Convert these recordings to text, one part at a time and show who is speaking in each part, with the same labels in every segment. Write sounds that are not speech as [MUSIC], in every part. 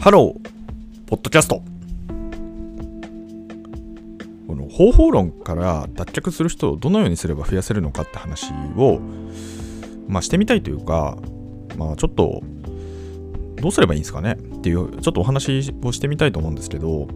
Speaker 1: ハロー、ポッドキャスト。この方法論から脱却する人をどのようにすれば増やせるのかって話を、まあ、してみたいというか、まあ、ちょっと、どうすればいいんですかね？っていう、ちょっとお話をしてみたいと思うんですけど、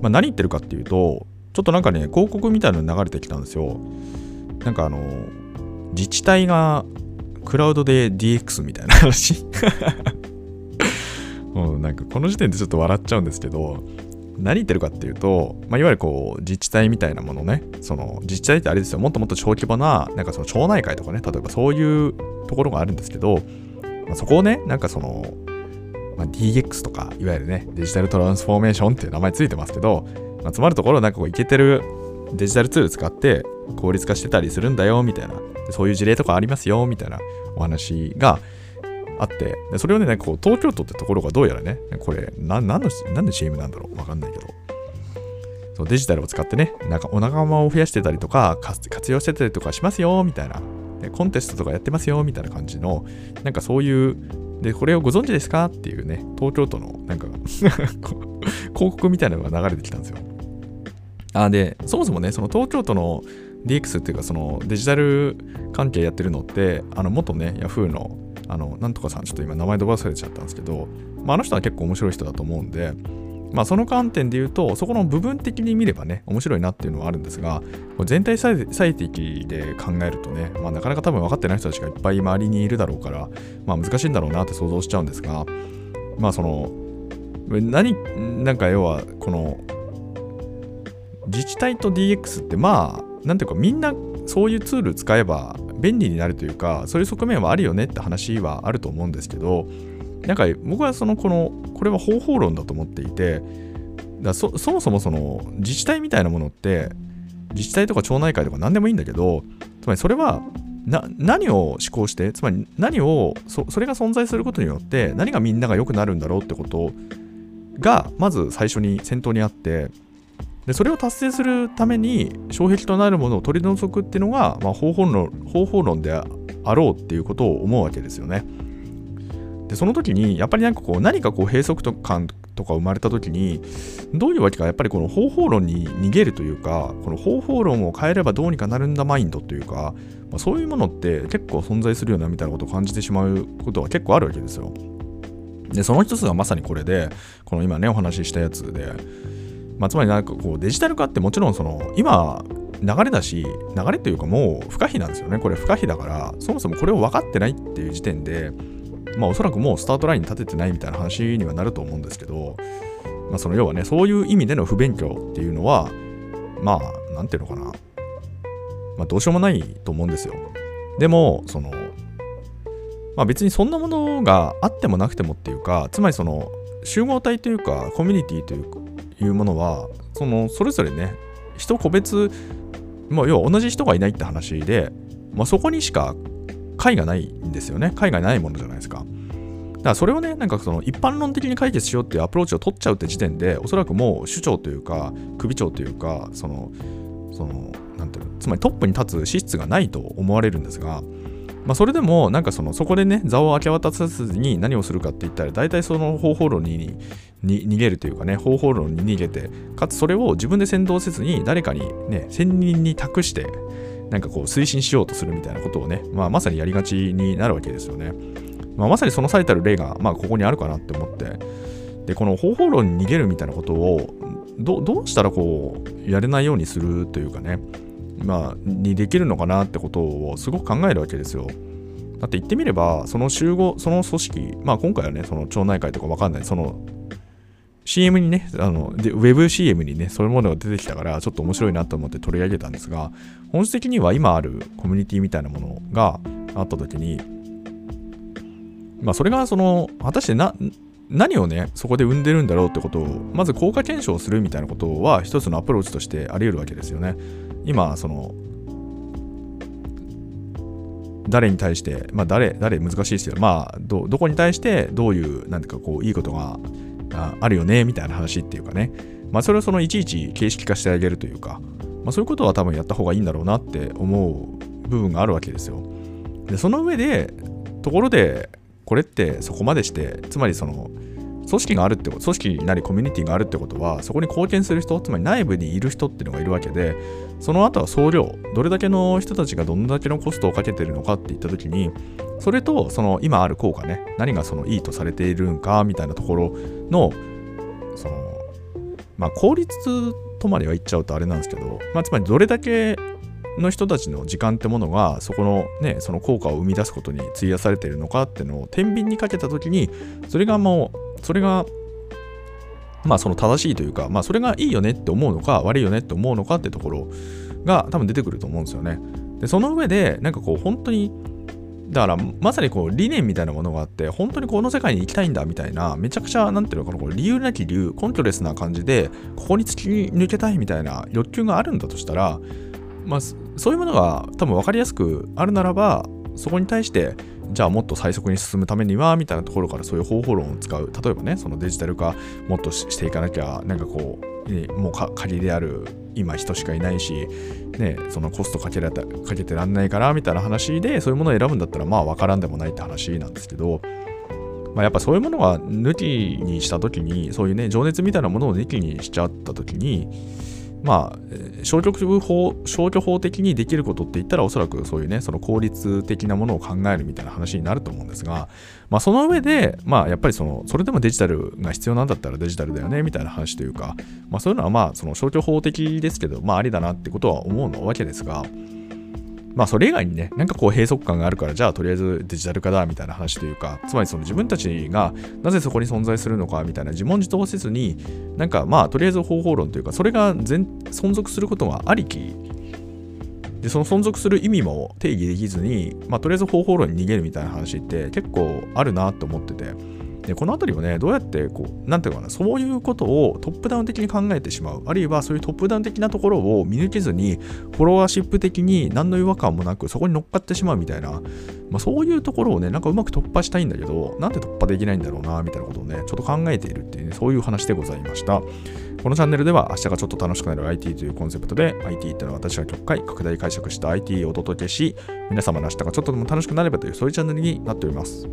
Speaker 1: まあ、何言ってるかっていうと、ちょっとなんかね、広告みたいなの流れてきたんですよ。なんかあの、自治体がクラウドで DX みたいな話う、なんかこの時点でちょっと笑っちゃうんですけど、何言ってるかっていうと、まあ、いわゆるこう自治体みたいなものね、その自治体ってあれですよ、もっともっと小規模な、なんかその町内会とかね、例えばそういうところがあるんですけど、まあ、そこをね、なんかその、まあ、DX とか、いわゆるね、デジタルトランスフォーメーションっていう名前ついてますけど、まあ、つまるところなんかこういけてるデジタルツール使って効率化してたりするんだよみたいな、そういう事例とかありますよみたいなお話が、あって、でそれをね、こう東京都ってところがどうやらね、これ、な何の、何の CM なんだろうわかんないけど、そうデジタルを使ってね、なんかお仲間を増やしてたりとか、活用してたりとかしますよ、みたいな。でコンテストとかやってますよ、みたいな感じの、なんかそういう、で、これをご存知ですかっていうね、東京都の、なんか [LAUGHS] 広告みたいなのが流れてきたんですよ。あ、で、そもそもね、その東京都の DX っていうか、そのデジタル関係やってるのって、あの、元ね、Yahoo のあの、なんとかさん、ちょっと今名前飛ばされちゃったんですけど、まあ、あの人は結構面白い人だと思うんで、まあ、その観点で言うと、そこの部分的に見ればね、面白いなっていうのはあるんですが、全体最適で考えるとね、まあ、なかなか多分分かってない人たちがいっぱい周りにいるだろうから、まあ、難しいんだろうなって想像しちゃうんですが、まあ、その、何、なんか要は、この、自治体と DX って、まあ、なんていうか、みんなそういうツール使えば便利になるというかそういう側面はあるよねって話はあると思うんですけどなんか僕はそのこのこれは方法論だと思っていてだそそもそもその自治体みたいなものって自治体とか町内会とか何でもいいんだけどつまりそれは何を思考してつまり何をそそれが存在することによって何がみんなが良くなるんだろうってことがまず最初に先頭にあってでそれを達成するために障壁となるものを取り除くっていうのが、まあ、方法論方法論であろうっていうことを思うわけですよね。でその時にやっぱりなんかこう何かこう閉塞感とか生まれた時にどういうわけかやっぱりこの方法論に逃げるというかこの方法論を変えればどうにかなるんだマインドというか、まあ、そういうものって結構存在するよなみたいなことを感じてしまうことは結構あるわけですよ。でその一つがまさにこれでこの今ねお話ししたやつでまあ、つまりなんかこうデジタル化ってもちろんその今流れだし流れというかもう不可避なんですよね。これ不可避だからそもそもこれを分かってないっていう時点でまあおそらくもうスタートラインに立ててないみたいな話にはなると思うんですけどまあその要はねそういう意味での不勉強っていうのはまあなんていうのかな。まあどうしようもないと思うんですよ。でもそのまあ別にそんなものがあってもなくてもっていうかつまりその集合体というかコミュニティというかいうものはそのそれぞれね人個別、まあ、要は同じ人がいないって話で、まあ、そこにしか解がないんですよね。解がないものじゃないですか。だからそれをねなんかその一般論的に解決しようっていうアプローチを取っちゃうって時点でおそらくもう首長というか首長というかそのそのなんていうのつまりトップに立つ資質がないと思われるんですがまあ、それでも、なんかその、そこでね、座を明け渡さずに何をするかって言ったら、大体その方法論に逃げるというかね、方法論に逃げて、かつそれを自分で先導せずに、誰かにね、専任に託して、なんかこう、推進しようとするみたいなことをね、まあ、まさにやりがちになるわけですよね。まあ、まさにその最たる例が、まあ、ここにあるかなって思って、で、この方法論に逃げるみたいなことを、どどうしたらこう、やれないようにするというかね、まあ、にできるのかなってことをすごく考えるわけですよ。だって言ってみれば、その集合、その組織、まあ今回はね、その町内会とかわかんない、その CM にね、あの、で、WebCM にね、そういうものが出てきたから、ちょっと面白いなと思って取り上げたんですが、本質的には今あるコミュニティみたいなものがあった時に、まあそれがその、果たしてな、何をね、そこで生んでるんだろうってことを、まず効果検証するみたいなことは一つのアプローチとしてあり得るわけですよね。今、その、誰に対して、まあ誰、誰難しいですよ。まあ、ど、どこに対してどういう、なんていうかこう、いいことがあるよね、みたいな話っていうかね。まあ、それをそのいちいち形式化してあげるというか、まあ、そういうことは多分やった方がいいんだろうなって思う部分があるわけですよ。で、その上で、ところで、これってそこまでして、つまりその、組織があるってこと組織なりコミュニティがあるってことはそこに貢献する人つまり内部にいる人っていうのがいるわけでその後は総量どれだけの人たちがどんだけのコストをかけてるのかっていった時にそれとその今ある効果ね何がそのいいとされているんかみたいなところのそのまあ効率とまでは言っちゃうとあれなんですけど、まあ、つまりどれだけの人たちの時間ってものがそこのねその効果を生み出すことに費やされているのかっていうのを天秤にかけた時にそれがもうそれがまあその正しいというかまあそれがいいよねって思うのか悪いよねって思うのかってところが多分出てくると思うんですよね。でその上でなんかこう本当にだからまさにこう理念みたいなものがあって本当にこの世界に行きたいんだみたいなめちゃくちゃなんていうのかなこう理由なき理由根拠レスな感じでここに突き抜けたいみたいな欲求があるんだとしたらまあそういうものが多分分かりやすくあるならばそこに対してじゃあもっと最速に進むためにはみたいなところからそういう方法論を使う。例えばねそのデジタル化もっとしていかなきゃなんかこうもう仮である今人しかいないし、ね、そのコストかけらかけてらんないからみたいな話でそういうものを選ぶんだったらまあ分からんでもないって話なんですけど、まあ、やっぱそういうものが抜きにした時にそういうね情熱みたいなものを抜きにしちゃった時にまあ、消去法、消去法的にできることって言ったら、おそらくそういうね、その効率的なものを考えるみたいな話になると思うんですが、まあ、その上で、まあ、やっぱりその、それでもデジタルが必要なんだったらデジタルだよね、みたいな話というか、まあ、そういうのはまあ、その消去法的ですけど、まあ、ありだなってことは思うわけですが、まあそれ以外にね、なんかこう閉塞感があるから、じゃあとりあえずデジタル化だみたいな話というか、つまりその自分たちがなぜそこに存在するのかみたいな自問自答せずに、なんかまあとりあえず方法論というか、それが全存続することがありき。でその存続する意味も定義できずに、まあ、とりあえず方法論に逃げるみたいな話って結構あるなと思ってて。でこの辺りをねどうやってこうなんていうかなそういうことをトップダウン的に考えてしまう。あるいはそういうトップダウン的なところを見抜けずにフォロワーシップ的に何の違和感もなくそこに乗っかってしまうみたいな、まあ、そういうところをねなんかうまく突破したいんだけどなんで突破できないんだろうなみたいなことをねちょっと考えているっていう、ね、そういう話でございました。このチャンネルでは明日がちょっと楽しくなる IT というコンセプトで IT っていうのは私が極快拡大解釈した IT をお届けし皆様の明日がちょっとでも楽しくなればというそういうチャンネルになっております。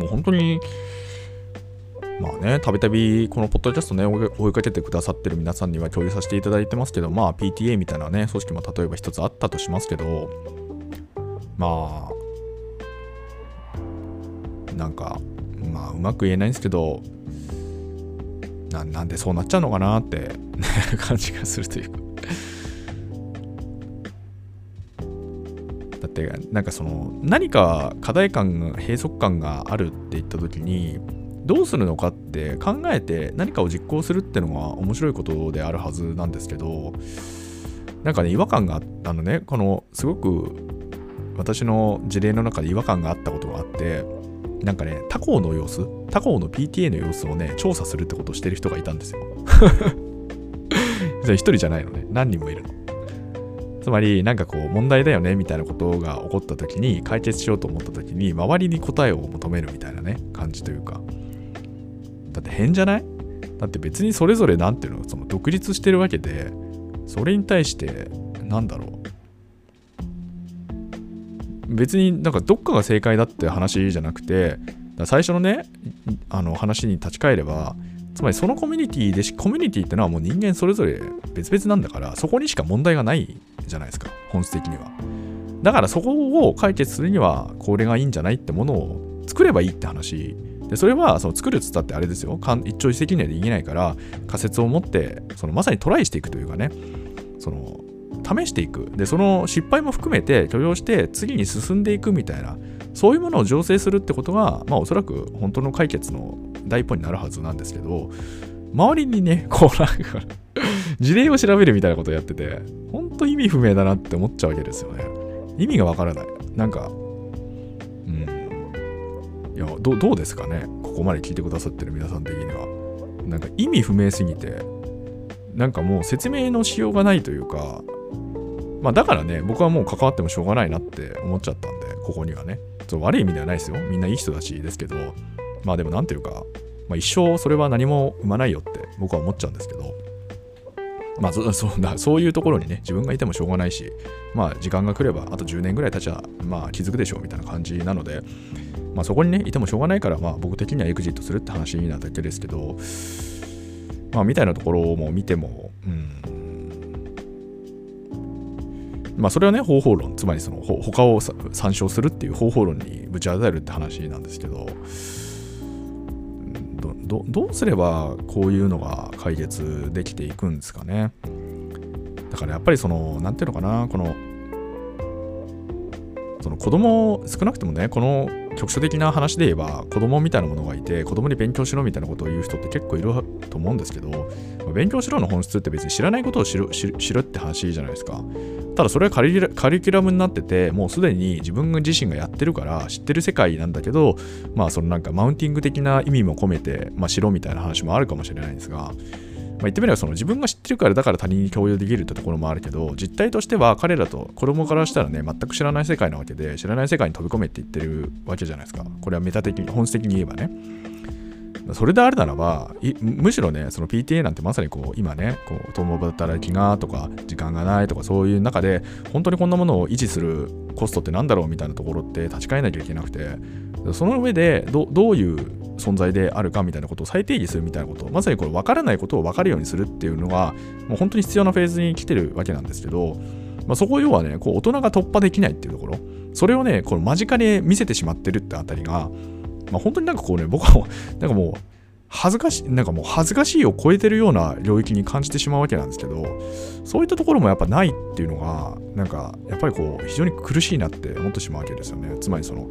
Speaker 1: もう本当に、まあね、たびたびこのポッドキャストね、追いかけてくださってる皆さんには共有させていただいてますけど、まあ PTA みたいなね、組織も例えば一つあったとしますけど、まあ、なんか、まあうまく言えないんですけど、ななんでそうなっちゃうのかなって [LAUGHS] 感じがするというか。ってなんかその何か課題感閉塞感があるって言った時にどうするのかって考えて何かを実行するってのが面白いことであるはずなんですけどなんかね違和感があったのね。このすごく私の事例の中で違和感があったことがあってなんかね他校の様子他校の PTA の様子をね調査するってことをしてる人がいたんですよ。[LAUGHS] 一人じゃないのね。何人もいるの。つまりなんかこう問題だよねみたいなことが起こった時に解決しようと思った時に周りに答えを求めるみたいなね感じというか。だって変じゃない？だって別にそれぞれ何ていうのその独立してるわけでそれに対してなんだろう？別になんかどっかが正解だって話じゃなくて最初のねあの話に立ち返ればつまりそのコミュニティでしコミュニティってのはもう人間それぞれ別々なんだからそこにしか問題がないじゃないですか本質的には。だからそこを解決するにはこれがいいんじゃないってものを作ればいいって話。でそれはその作るっつったってあれですよ。一朝一夕にはできないから仮説を持ってそのまさにトライしていくというかね。その試していく。でその失敗も含めて許容して次に進んでいくみたいなそういうものを醸成するってことがまあおそらく本当の解決の第一歩になるはずなんですけど周りにね [LAUGHS] こうなんか事例を調べるみたいなことやってて本当意味不明だなって思っちゃうわけですよね。意味がわからない。なんかうん。いやどどうですかね？ここまで聞いてくださってる皆さん的には。なんか意味不明すぎてなんかもう説明のしようがないというかまあだからね、僕はもう関わってもしょうがないなって思っちゃったんで、ここにはね。そう悪い意味ではないですよ。みんないい人たちですけど、まあでもなんていうか、まあ、一生それは何も生まないよって僕は思っちゃうんですけど、まあそ [LAUGHS] そうだそういうところにね、自分がいてもしょうがないし、まあ時間が来れば、あと10年ぐらい経ちゃ、まあ気づくでしょうみたいな感じなので、まあ、そこにねいてもしょうがないから、まあ、僕的にはエグジットするって話なだけですけど、まあ、みたいなところも見ても、うん、まあそれはね方法論つまりその他を参照するっていう方法論にぶち当たるって話なんですけどどどうすればこういうのが解決できていくんですかね。だからやっぱりその何ていうのかなこのその子供少なくともねこの局所的な話で言えば子供みたいなものがいて子供に勉強しろみたいなことを言う人って結構いると思うんですけど勉強しろの本質って別に知らないことを知る知るって話じゃないですか。ただそれはカリキュラムになっててもうすでに自分自身がやってるから知ってる世界なんだけどまあそのなんかマウンティング的な意味も込めて、まあ、しろみたいな話もあるかもしれないんですがまあ、言ってみればその自分が知ってるからだから他人に共有できるってところもあるけど実態としては彼らと子供からしたらね全く知らない世界なわけで知らない世界に飛び込めって言ってるわけじゃないですか。これはメタ的に本質的に言えばね。それであるならばむしろねその PTA なんてまさにこう今ねこう共働きがとか時間がないとかそういう中で本当にこんなものを維持するコストって何だろうみたいなところって立ち返らなきゃいけなくてその上でどういう存在であるかみたいなことを再定義するみたいなことまさにこれ分からないことを分かるようにするっていうのがもう本当に必要なフェーズに来てるわけなんですけど、まあ、そこを要はねこう大人が突破できないっていうところそれをねこの間近に見せてしまってるってあたりが、まあ、本当になんかこうね僕はなんかもう恥ずかしい、なんかもう恥ずかしいを超えてるような領域に感じてしまうわけなんですけど、そういったところもやっぱないっていうのが、なんかやっぱりこう、非常に苦しいなって思ってしまうわけですよね。つまりその、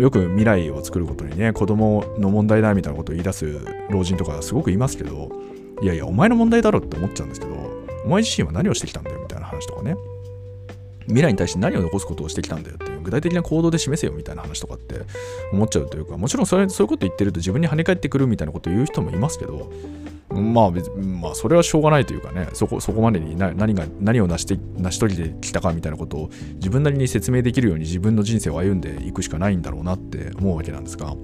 Speaker 1: よく未来を作ることにね、子供の問題だみたいなことを言い出す老人とかすごくいますけど、いやいや、お前の問題だろって思っちゃうんですけど、お前自身は何をしてきたんだよみたいな話とかね。未来に対して何を残すことをしてきたんだよっていう具体的な行動で示せよみたいな話とかって思っちゃうというかもちろんそれそういうこと言ってると自分に跳ね返ってくるみたいなこと言う人もいますけどまあまあそれはしょうがないというかねそこそこまでに何が何を成して成し遂げてきたかみたいなことを自分なりに説明できるように自分の人生を歩んでいくしかないんだろうなって思うわけなんですが。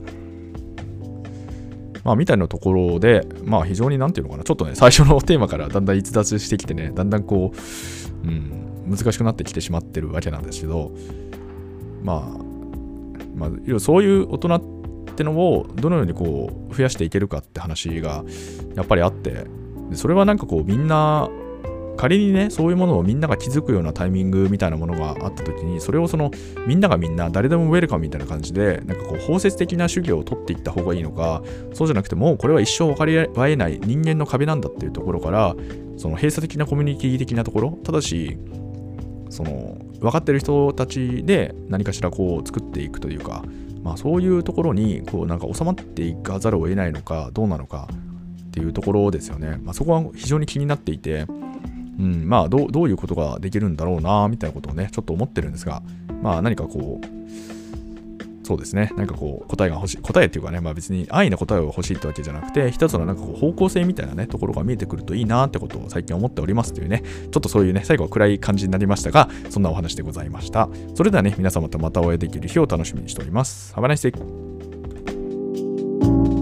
Speaker 1: まあ、みたいなところで、まあ、非常になんていうのかな、ちょっとね、最初のテーマからだんだん逸脱してきてね、だんだんこう、うん、難しくなってきてしまってるわけなんですけど、まあ、まあ、そういう大人ってのをどのようにこう増やしていけるかって話がやっぱりあってそれはなんかこうみんな仮にねそういうものをみんなが気づくようなタイミングみたいなものがあった時にそれをそのみんながみんな誰でもウェルカムみたいな感じでなんかこう包摂的な主義を取っていった方がいいのかそうじゃなくてもうこれは一生分かり合えない人間の壁なんだっていうところからその閉鎖的なコミュニティ的なところただしその分かってる人たちで何かしらこう作っていくというか、まあ、そういうところにこうなんか収まっていかざるを得ないのかどうなのかっていうところですよね、まあ、そこは非常に気になっていて、うん、まあどういうことができるんだろうなみたいなことをねちょっと思ってるんですがまあ何かこうそうですね。なんかこう、答えが欲しい。答えっていうかね、まあ別に安易な答えを欲しいってわけじゃなくて、一つのなんかこう、方向性みたいなね、ところが見えてくるといいなってことを最近思っておりますというね、ちょっとそういうね、最後は暗い感じになりましたが、そんなお話でございました。それではね、皆様とまたお会いできる日を楽しみにしております。Have a nice day!